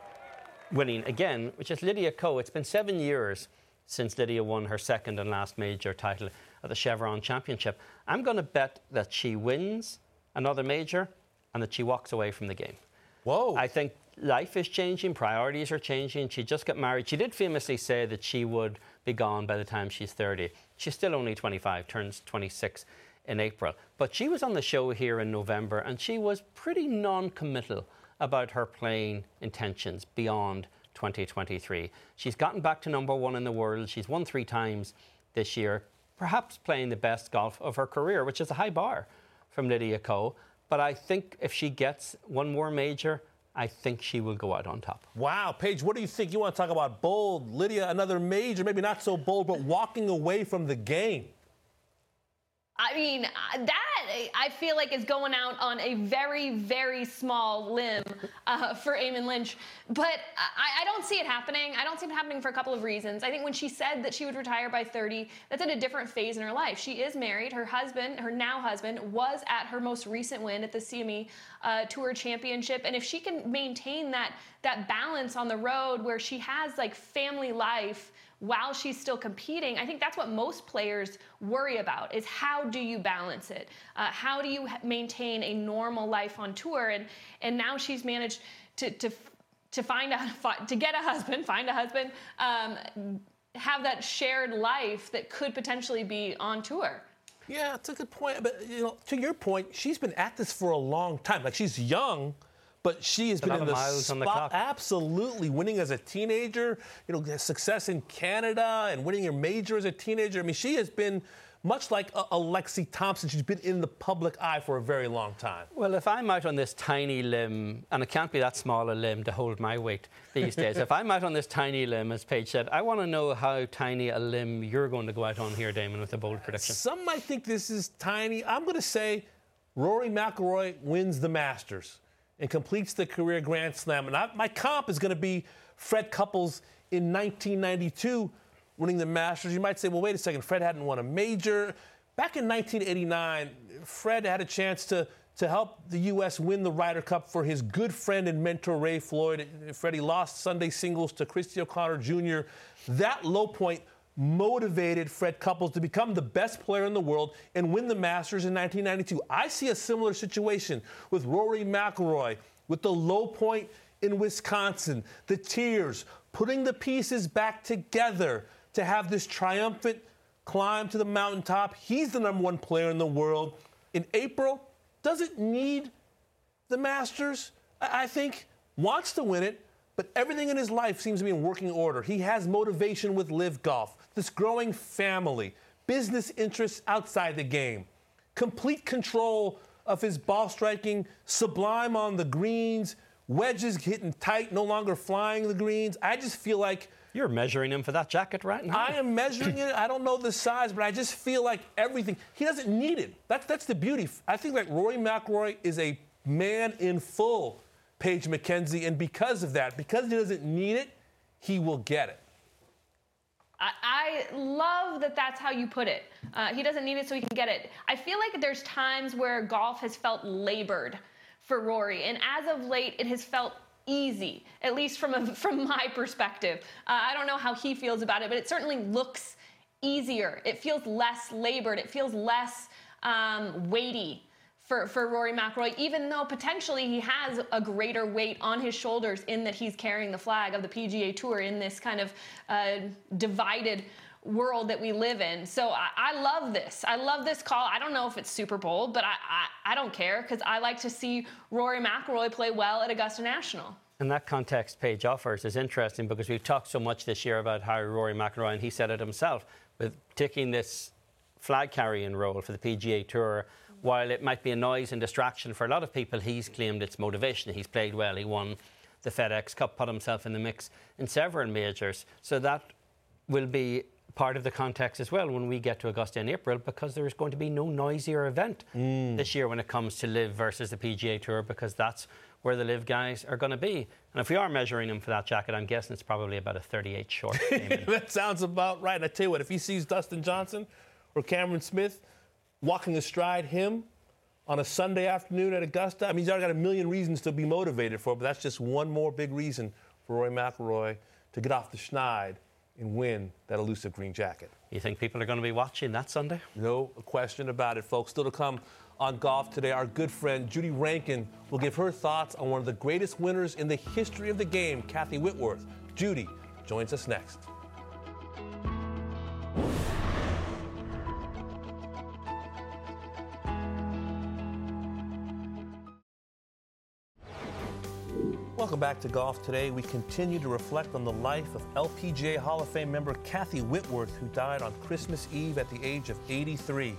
winning again, which is Lydia Ko. It's been seven years since Lydia won her second and last major title at the Chevron Championship. I'm going to bet that she wins another major and that she walks away from the game. Whoa. I think life is changing, priorities are changing. She just got married. She did famously say that she would be gone by the time she's 30. She's still only 25, turns 26 in April. But she was on the show here in November and she was pretty non committal about her playing intentions beyond 2023. She's gotten back to number one in the world. She's won three times this year, perhaps playing the best golf of her career, which is a high bar from Lydia Ko. But I think if she gets one more major, I think she will go out on top. Wow, Paige, what do you think? You want to talk about bold, Lydia, another major, maybe not so bold, but walking away from the game. I mean, uh, that I feel like is going out on a very, very small limb uh, for Eamon Lynch. But I, I, don't see it happening. I don't see it happening for a couple of reasons. I think when she said that she would retire by 30, that's at a different phase in her life. She is married. Her husband, her now husband, was at her most recent win at the CME uh, Tour Championship. And if she can maintain that that balance on the road where she has like family life while she's still competing, I think that's what most players worry about is how do you balance it? Uh, how do you maintain a normal life on tour? And, and now she's managed to, to, to find a, to get a husband, find a husband, um, have that shared life that could potentially be on tour. Yeah, it's a good point. But you know, to your point, she's been at this for a long time. Like she's young, but she has been in the spot the absolutely winning as a teenager. You know, success in Canada and winning her major as a teenager. I mean, she has been much like uh, a, Lexi Thompson, she's been in the public eye for a very long time. Well, if I'm out on this tiny limb, and it can't be that small a limb to hold my weight these days, if I'm out on this tiny limb, as Paige said, I want to know how tiny a limb you're going to go out on here, Damon, with a bold prediction. Some might think this is tiny. I'm going to say Rory McIlroy wins the Masters and completes the career Grand Slam. And I, my comp is going to be Fred Couples in 1992 winning the Masters. You might say, well, wait a second, Fred hadn't won a major. Back in 1989, Fred had a chance to, to help the U.S. win the Ryder Cup for his good friend and mentor, Ray Floyd. Freddie lost Sunday singles to Christy O'Connor Jr. That low point motivated Fred Couples to become the best player in the world and win the Masters in 1992. I see a similar situation with Rory McIlroy with the low point in Wisconsin, the tears, putting the pieces back together to have this triumphant climb to the mountaintop. He's the number one player in the world. In April, doesn't need the Masters, I think, wants to win it, but everything in his life seems to be in working order. He has motivation with LIV Golf, this growing family, business interests outside the game, complete control of his ball striking, sublime on the greens, wedges hitting tight, no longer flying the greens. I just feel like you're measuring him for that jacket right now. I am measuring it. I don't know the size, but I just feel like everything. He doesn't need it. That's that's the beauty. I think that Rory McIlroy is a man in full, Paige Mackenzie. and because of that, because he doesn't need it, he will get it. I, love that that's how you put it. Uh, he doesn't need it so he can get it. I feel like there's times where golf has felt labored for Rory, and as of late, it has felt easy, at least from a, from my perspective. Uh, I don't know how he feels about it, but it certainly looks easier. It feels less labored. It feels less um, weighty for, for Rory McIlroy, even though potentially he has a greater weight on his shoulders in that he's carrying the flag of the PGA Tour in this kind of uh, divided world that we live in. So I, I, love this. I love this call. I don't know if it's super bold, but I, I, I don't care because I like to see Rory McIlroy play well at Augusta National. And that context Paige offers is interesting because we've talked so much this year about how Rory McIlroy, and he said it himself, with taking this flag carrying role for the PGA Tour while it might be a noise and distraction for a lot of people, he's claimed it's motivation. He's played well. He won the FedEx Cup, put himself in the mix in several majors. So that will be part of the context as well when we get to Augusta in April because there is going to be no noisier event mm. this year when it comes to LIV versus the PGA Tour because that's where the LIV guys are going to be. And if we are measuring him for that jacket, I'm guessing it's probably about a 38 short. that sounds about right. I tell you what, if he sees Dustin Johnson or Cameron Smith, walking astride him on a Sunday afternoon at Augusta. I mean, he's already got a million reasons to be motivated for it, but that's just one more big reason for Roy McIlroy to get off the schneid and win that elusive green jacket. You think people are going to be watching that Sunday? No question about it, folks. Still to come on golf today, our good friend Judy Rankin will give her thoughts on one of the greatest winners in the history of the game, Kathy Whitworth. Judy joins us next. Welcome back to Golf Today. We continue to reflect on the life of LPGA Hall of Fame member Kathy Whitworth, who died on Christmas Eve at the age of 83.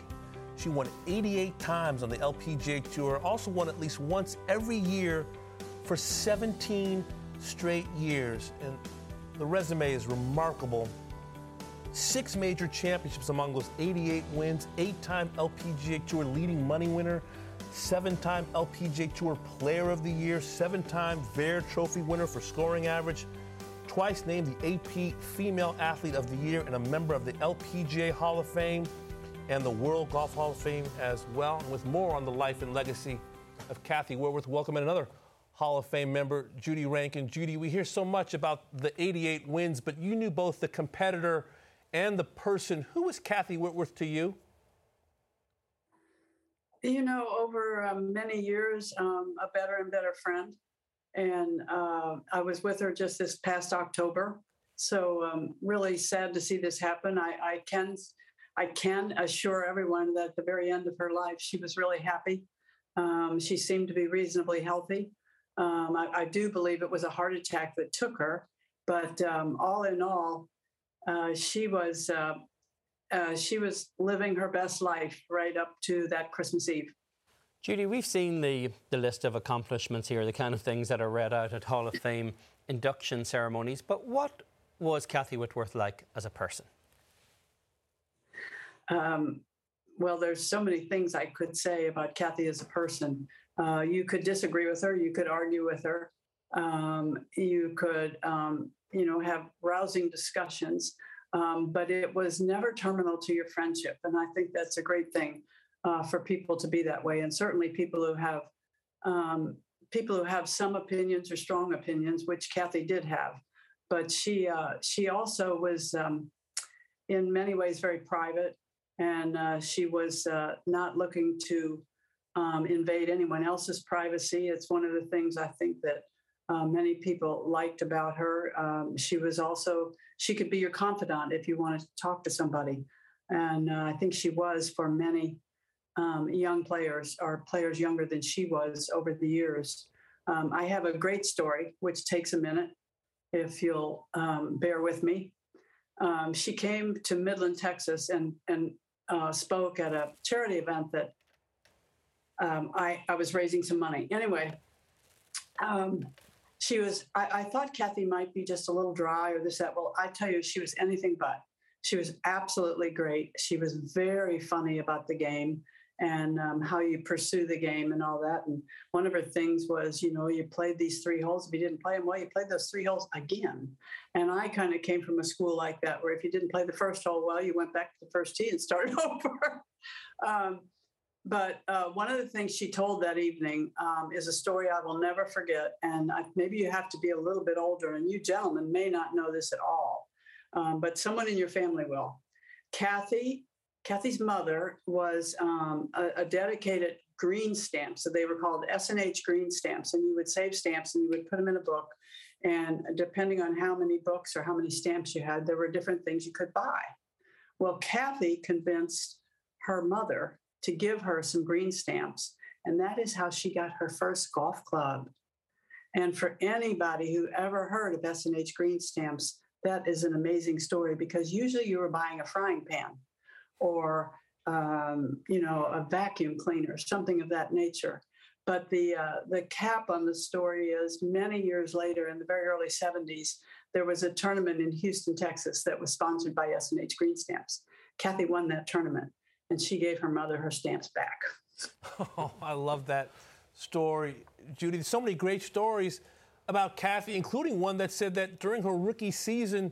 She won 88 times on the LPGA Tour, also won at least once every year for 17 straight years. And the resume is remarkable. Six major championships among those 88 wins, eight time LPGA Tour leading money winner, seven time LPGA Tour Player of the Year, seven time Vare Trophy winner for scoring average, twice named the AP Female Athlete of the Year, and a member of the LPGA Hall of Fame and the World Golf Hall of Fame as well. And with more on the life and legacy of Kathy Whitworth, welcome in another Hall of Fame member, Judy Rankin. Judy, we hear so much about the 88 wins, but you knew both the competitor and the person. Who was Kathy Whitworth to you? You know, over um, many years, um, a better and better friend. And uh, I was with her just this past October. So um, really sad to see this happen. I, I can I can assure everyone that at the very end of her life, she was really happy. Um, she seemed to be reasonably healthy. Um, I, I, do believe it was a heart attack that took her, but um, all in all, uh, she was uh, she was living her best life right up to that Christmas Eve. Judy, we've seen the, the list of accomplishments here, the kind of things that are read out at Hall of Fame induction ceremonies, but what was Kathy Whitworth like as a person? Um, well, there's so many things I could say about Kathy as a person. Uh, you could disagree with her, you could argue with her, um, you could, um, you know, have rousing discussions um, but it was never terminal to your friendship. And I think that's a great thing uh, for people to be that way. And certainly people who have um, people who have some opinions or strong opinions, which Kathy did have. But she uh, she also was um, in many ways very private, and uh, she was uh, not looking to um, invade anyone else's privacy. It's one of the things I think that uh, many people liked about her. Um, she was also, she could be your confidant if you wanted to talk to somebody. And uh, I think she was for many um, young players or players younger than she was over the years. Um, I have a great story, which takes a minute if you'll um, bear with me. Um, she came to Midland, Texas, and, and uh, spoke at a charity event that um, I, I was raising some money. Anyway, Um, she was, I, I thought Kathy might be just a little dry or this, that. Well, I tell you, she was anything but. She was absolutely great. She was very funny about the game and um, how you pursue the game and all that. And one of her things was, you know, you played these three holes. If you didn't play them well, you played those three holes again. And I kind of came from a school like that, where if you didn't play the first hole well, you went back to the first tee and started over. um, but uh, one of the things she told that evening um, is a story I will never forget. And I, maybe you have to be a little bit older, and you gentlemen may not know this at all, um, but someone in your family will. Kathy, Kathy's mother was um, a, a, dedicated green stamp. So they were called S&H green stamps. And you would save stamps and you would put them in a book. And depending on how many books or how many stamps you had, there were different things you could buy. Well, Kathy convinced her mother to give her some green stamps. And that is how she got her first golf club. And for anybody who ever heard of S&H green stamps, that is an amazing story because usually you were buying a frying pan or um, you know a vacuum cleaner, something of that nature. But the uh, the cap on the story is many years later, in the very early 70s, there was a tournament in Houston, Texas, that was sponsored by S&H Green Stamps. Kathy won that tournament, and she gave her mother her stamps back. Oh, I love that story, Judy. There's so many great stories about Kathy, including one that said that during her rookie season,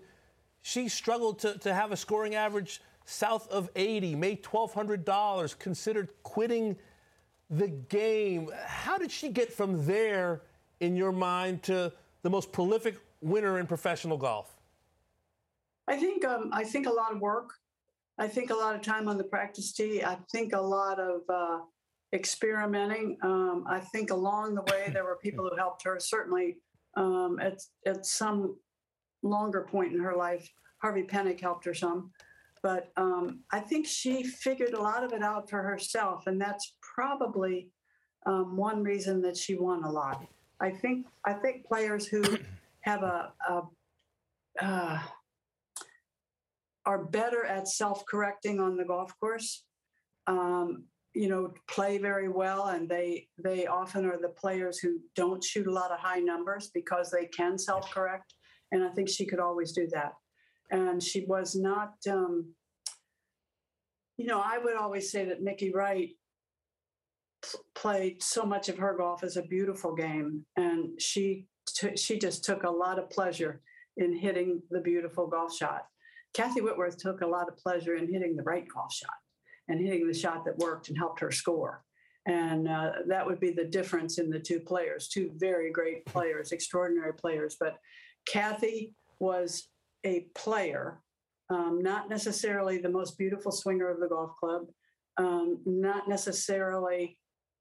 she struggled to, to have a scoring average south of 80, made $1,200, considered quitting the game. How did she get from there, in your mind, to the most prolific winner in professional golf? I think um, I think a lot of work. I think a lot of time on the practice tee. I think a lot of uh, experimenting. Um, I think along the way there were people who helped her. Certainly, um, at at some longer point in her life, Harvey Penick helped her some. But um, I think she figured a lot of it out for herself, and that's probably um, one reason that she won a lot. I think I think players who have a, a uh, are better at self-correcting on the golf course. Um, you know, play very well, and they they often are the players who don't shoot a lot of high numbers because they can self-correct. And I think she could always do that and she was not um, you know i would always say that mickey wright played so much of her golf as a beautiful game and she t- she just took a lot of pleasure in hitting the beautiful golf shot kathy whitworth took a lot of pleasure in hitting the right golf shot and hitting the shot that worked and helped her score and uh, that would be the difference in the two players two very great players extraordinary players but kathy was a player, um, not necessarily the most beautiful swinger of the golf club, um, not necessarily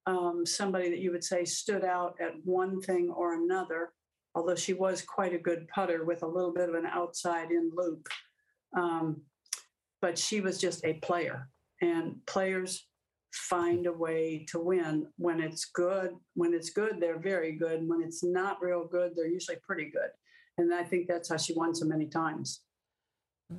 um, somebody that you would say stood out at one thing or another, although she was quite a good putter with a little bit of an outside in loop. Um, but she was just a player, and players find a way to win when it's good when it's good they're very good when it's not real good they're usually pretty good and I think that's how she won so many times.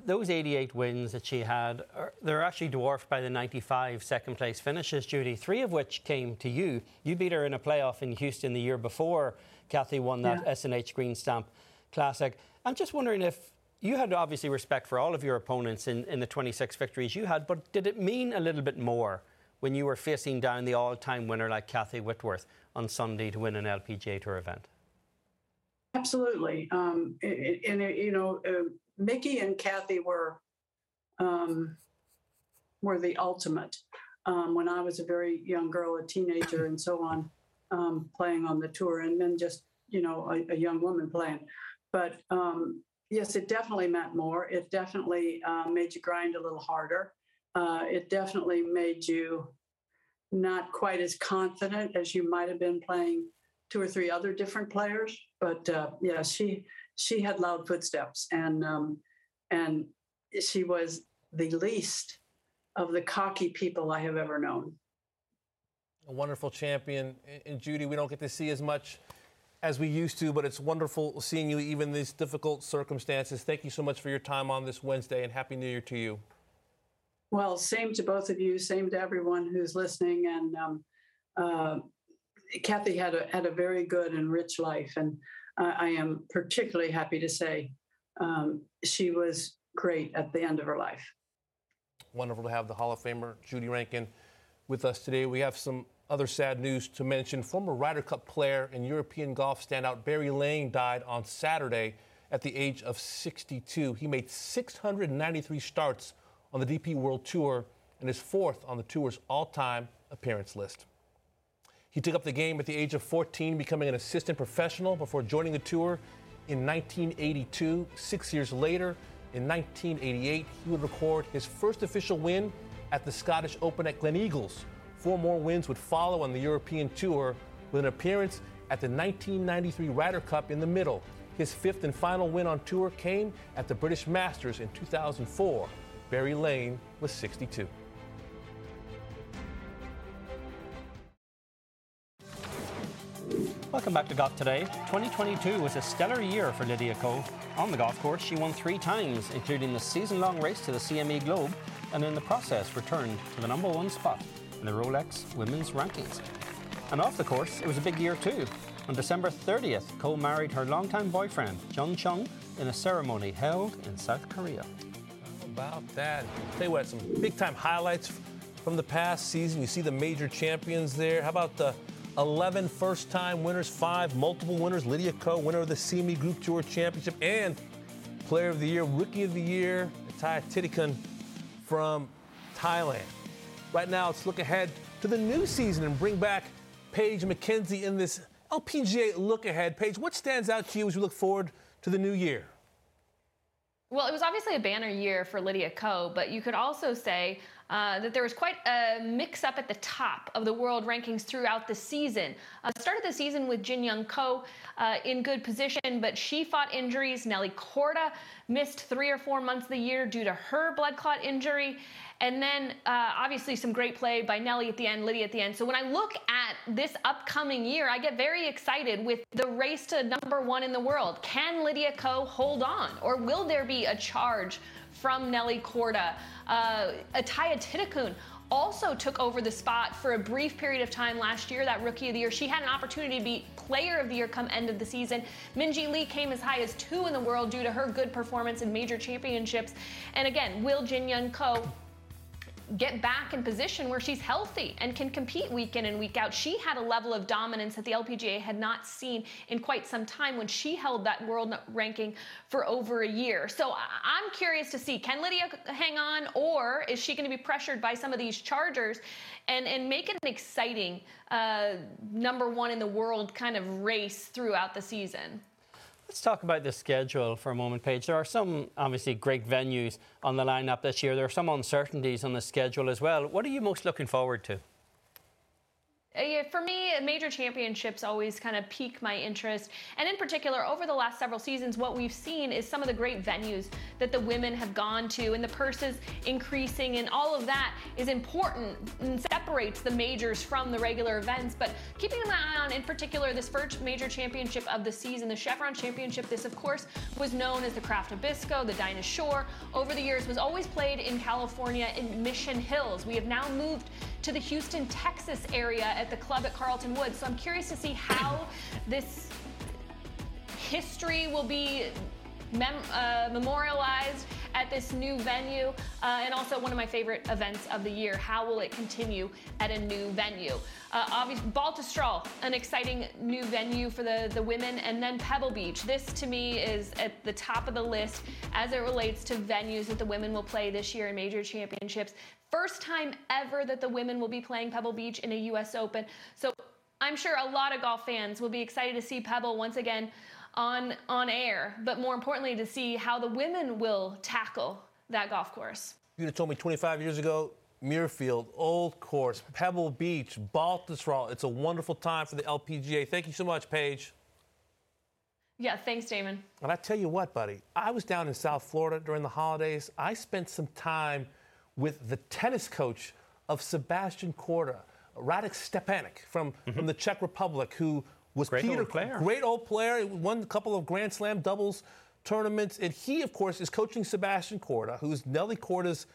Those 88 wins that she had, are, they're actually dwarfed by the 95 second place finishes, Judy, three of which came to you. You beat her in a playoff in Houston the year before Kathy won that yeah. S&H Green Stamp Classic. I'm just wondering if you had obviously respect for all of your opponents in, in the 26 victories you had, but did it mean a little bit more when you were facing down the all time winner like Kathy Whitworth on Sunday to win an LPGA Tour event? Absolutely. Um, and, and, you know, uh, Mickey and Kathy were um, were the ultimate. Um, when I was a very young girl, a teenager, and so on, um, playing on the tour, and then just you know a, a young woman playing. But um, yes, it definitely meant more. It definitely uh, made you grind a little harder. Uh, it definitely made you not quite as confident as you might have been playing two or three other different players. But uh, yeah, she she had loud footsteps, and um, and she was the least of the cocky people I have ever known. A wonderful champion, and Judy, we don't get to see as much as we used to, but it's wonderful seeing you even in these difficult circumstances. Thank you so much for your time on this Wednesday, and Happy New Year to you. Well, same to both of you, same to everyone who's listening, and um, uh, Kathy had a had a very good and rich life, and uh, I am particularly happy to say um, she was great at the end of her life. Wonderful to have the Hall of Famer Judy Rankin with us today. We have some other sad news to mention. Former Ryder Cup player and European golf standout Barry Lane died on Saturday at the age of 62. He made 693 starts on the DP World Tour and is fourth on the tour's all time appearance list. He took up the game at the age of 14, becoming an assistant professional before joining the tour in 1982. Six years later, in 1988, he would record his first official win at the Scottish Open at Gleneagles. Four more wins would follow on the European Tour with an appearance at the 1993 Ryder Cup in the middle. His fifth and final win on tour came at the British Masters in 2004. Barry Lane was 62. Welcome back to Golf Today. 2022 was a stellar year for Lydia Ko. On the golf course, she won three times, including the season long race to the CME Globe, and in the process returned to the number one spot in the Rolex women's rankings. And off the course, it was a big year too. On December 30th, Ko married her longtime boyfriend, Jun Chung, in a ceremony held in South Korea. How about that? Tell you what, some big time highlights from the past season. You see the major champions there. How about the 11 first time winners, five multiple winners? Lydia Ko, winner of the CME Group Tour Championship, and Player of the Year, Rookie of the Year, Atthaya Thitikul from Thailand. Right now, let's look ahead to the new season and bring back Paige Mackenzie in this LPGA look ahead. Paige, what stands out to you as we look forward to the new year? Well, it was obviously a banner year for Lydia Ko, but you could also say uh, that there was quite a mix up at the top of the world rankings throughout the season. Uh, started the season with Jin Young Ko uh, in good position, but she fought injuries. Nelly Korda missed three or four months of the year due to her blood clot injury. And then uh, obviously some great play by Nelly at the end, Lydia at the end. So when I look at this upcoming year, I get very excited with the race to number one in the world. Can Lydia Ko hold on? Or will there be a charge from Nelly Korda? Uh, Atthaya Thitikul also took over the spot for a brief period of time last year, that rookie of the year. She had an opportunity to be player of the year come end of the season. Minjee Lee came as high as two in the world due to her good performance in major championships. And again, will Jin Young Ko get back in position where she's healthy and can compete week in and week out. She had a level of dominance that the LPGA had not seen in quite some time when she held that world ranking for over a year. So I'm curious to see can Lydia hang on or is she going to be pressured by some of these chargers and, and make it an exciting uh, number one in the world kind of race throughout the season? Let's talk about the schedule for a moment, Paige. There are some obviously great venues on the lineup this year. There are some uncertainties on the schedule as well. What are you most looking forward to? Uh, yeah, for me, major championships always kind of pique my interest. And in particular, over the last several seasons, what we've seen is some of the great venues that the women have gone to and the purses increasing and all of that is important and separates the majors from the regular events. But keeping an eye on, in particular, this first major championship of the season, the Chevron Championship, this, of course, was known as the Kraft Nabisco, the Dinah Shore. Over the years, was always played in California in Mission Hills. We have now moved to the Houston, Texas area at the club at Carlton Woods. So I'm curious to see how this history will be mem- uh, memorialized at this new venue, uh, and also one of my favorite events of the year. How will it continue at a new venue? Uh, obviously, Baltusrol, an exciting new venue for the, the women, and then Pebble Beach. This to me is at the top of the list as it relates to venues that the women will play this year in major championships. First time ever that the women will be playing Pebble Beach in a U.S. Open. So I'm sure a lot of golf fans will be excited to see Pebble once again on on air, but more importantly to see how the women will tackle that golf course. You'd have told me 25 years ago, Muirfield, Old Course, Pebble Beach, Baltusrol. It's a wonderful time for the LPGA. Thank you so much, Paige. Yeah, thanks, Damon. And I tell you what, buddy, I was down in South Florida during the holidays. I spent some time with the tennis coach of Sebastian Korda, Radek Stepanek from, mm-hmm. from the Czech Republic, who was great Peter, old great old player, won a couple of Grand Slam doubles tournaments, and he, of course, is coaching Sebastian Korda, who's Nelly Korda's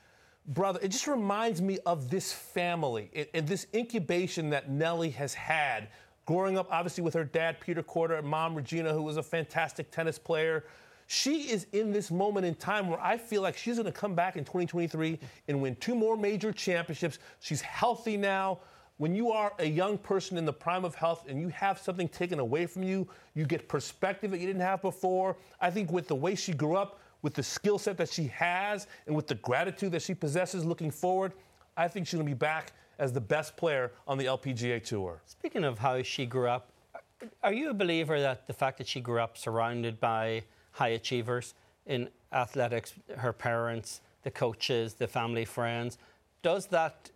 brother. It just reminds me of this family and, and this incubation that Nelly has had growing up obviously with her dad, Peter Korda, and mom, Regina, who was a fantastic tennis player. She is in this moment in time where I feel like she's going to come back in 2023 and win two more major championships. She's healthy now. When you are a young person in the prime of health and you have something taken away from you, you get perspective that you didn't have before. I think with the way she grew up, with the skill set that she has, and with the gratitude that she possesses looking forward, I think she's going to be back as the best player on the LPGA Tour. Speaking of how she grew up, are you a believer that the fact that she grew up surrounded by high achievers in athletics, her parents, the coaches, the family, friends, does that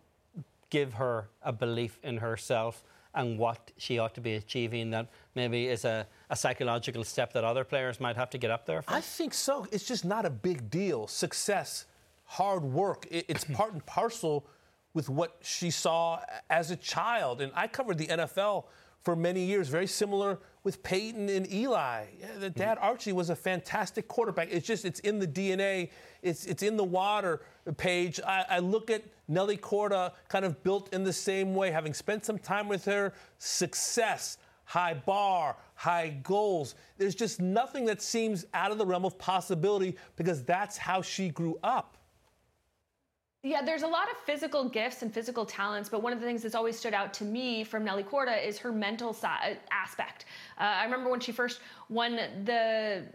give her a belief in herself and what she ought to be achieving that maybe is a, a psychological step that other players might have to get up there for? I think so. It's just not a big deal. Success, hard work, it, it's part and parcel with what she saw as a child. And I covered the NFL for many years, very similar with Peyton and Eli. Yeah, the mm-hmm. dad Archie was a fantastic quarterback. It's just it's in the DNA. It's it's in the water. Paige. I, I look at Nelly Korda, kind of built in the same way, having spent some time with her. Success, high bar, high goals. There's just nothing that seems out of the realm of possibility because that's how she grew up. Yeah, there's a lot of physical gifts and physical talents, but one of the things that's always stood out to me from Nelly Korda is her mental side, aspect. Uh, I remember when she first won the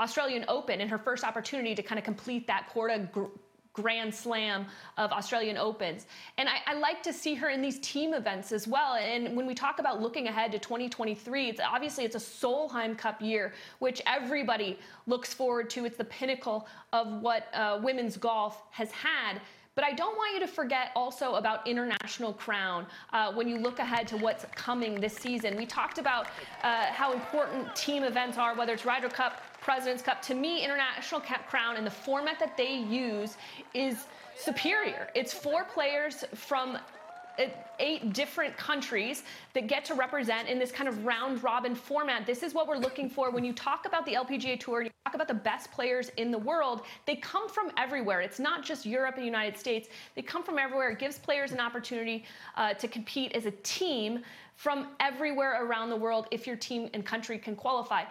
Australian Open and her first opportunity to kind of complete that Korda gr- grand slam of Australian Opens. And I, I, like to see her in these team events as well. And when we talk about looking ahead to 2023, it's obviously it's a Solheim Cup year, which everybody looks forward to. It's the pinnacle of what uh, women's golf has had. But I don't want you to forget also about International Crown uh, when you look ahead to what's coming this season. We talked about uh, how important team events are, whether it's Ryder Cup, President's Cup. To me, International Crown and the format that they use is superior. It's four players from eight different countries that get to represent in this kind of round robin format. This is what we're looking for when you talk about the LPGA Tour, you talk about the best players in the world. They come from everywhere. It's not just Europe and United States. They come from everywhere. It gives players an opportunity uh, to compete as a team from everywhere around the world if your team and country can qualify.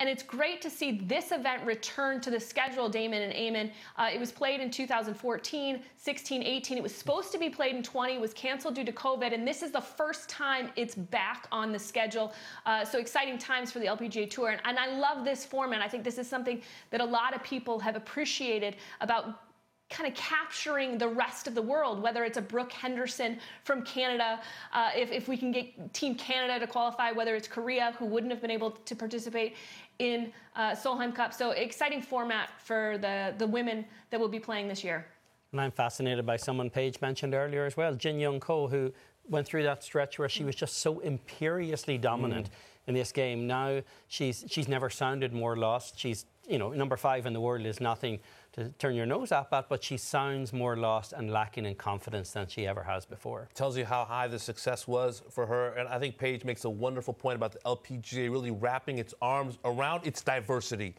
And it's great to see this event return to the schedule, Damon and Eamon. Uh, it was played in 2014, 16, 18. It was supposed to be played in 20, was canceled due to COVID, and this is the first time it's back on the schedule. Uh, so exciting times for the LPGA Tour. And, and I love this format. I think this is something that a lot of people have appreciated about kind of capturing the rest of the world, whether it's a Brooke Henderson from Canada, uh, if, if we can get Team Canada to qualify, whether it's Korea, who wouldn't have been able to participate in uh, Solheim Cup. So exciting format for the, the women that will be playing this year. And I'm fascinated by someone Paige mentioned earlier as well, Jin Young Ko, who went through that stretch where she was just so imperiously dominant mm. in this game. Now she's she's never sounded more lost. She's you know number five in the world is nothing to turn your nose up at, but she sounds more lost and lacking in confidence than she ever has before. Tells you how high the success was for her. And I think Paige makes a wonderful point about the LPGA really wrapping its arms around its diversity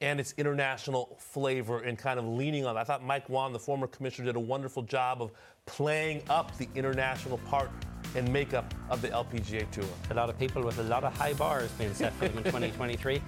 and its international flavor and kind of leaning on it. I thought Mike Whan, the former commissioner, did a wonderful job of playing up the international part and makeup of the LPGA Tour. A lot of people with a lot of high bars being set for them in 2023.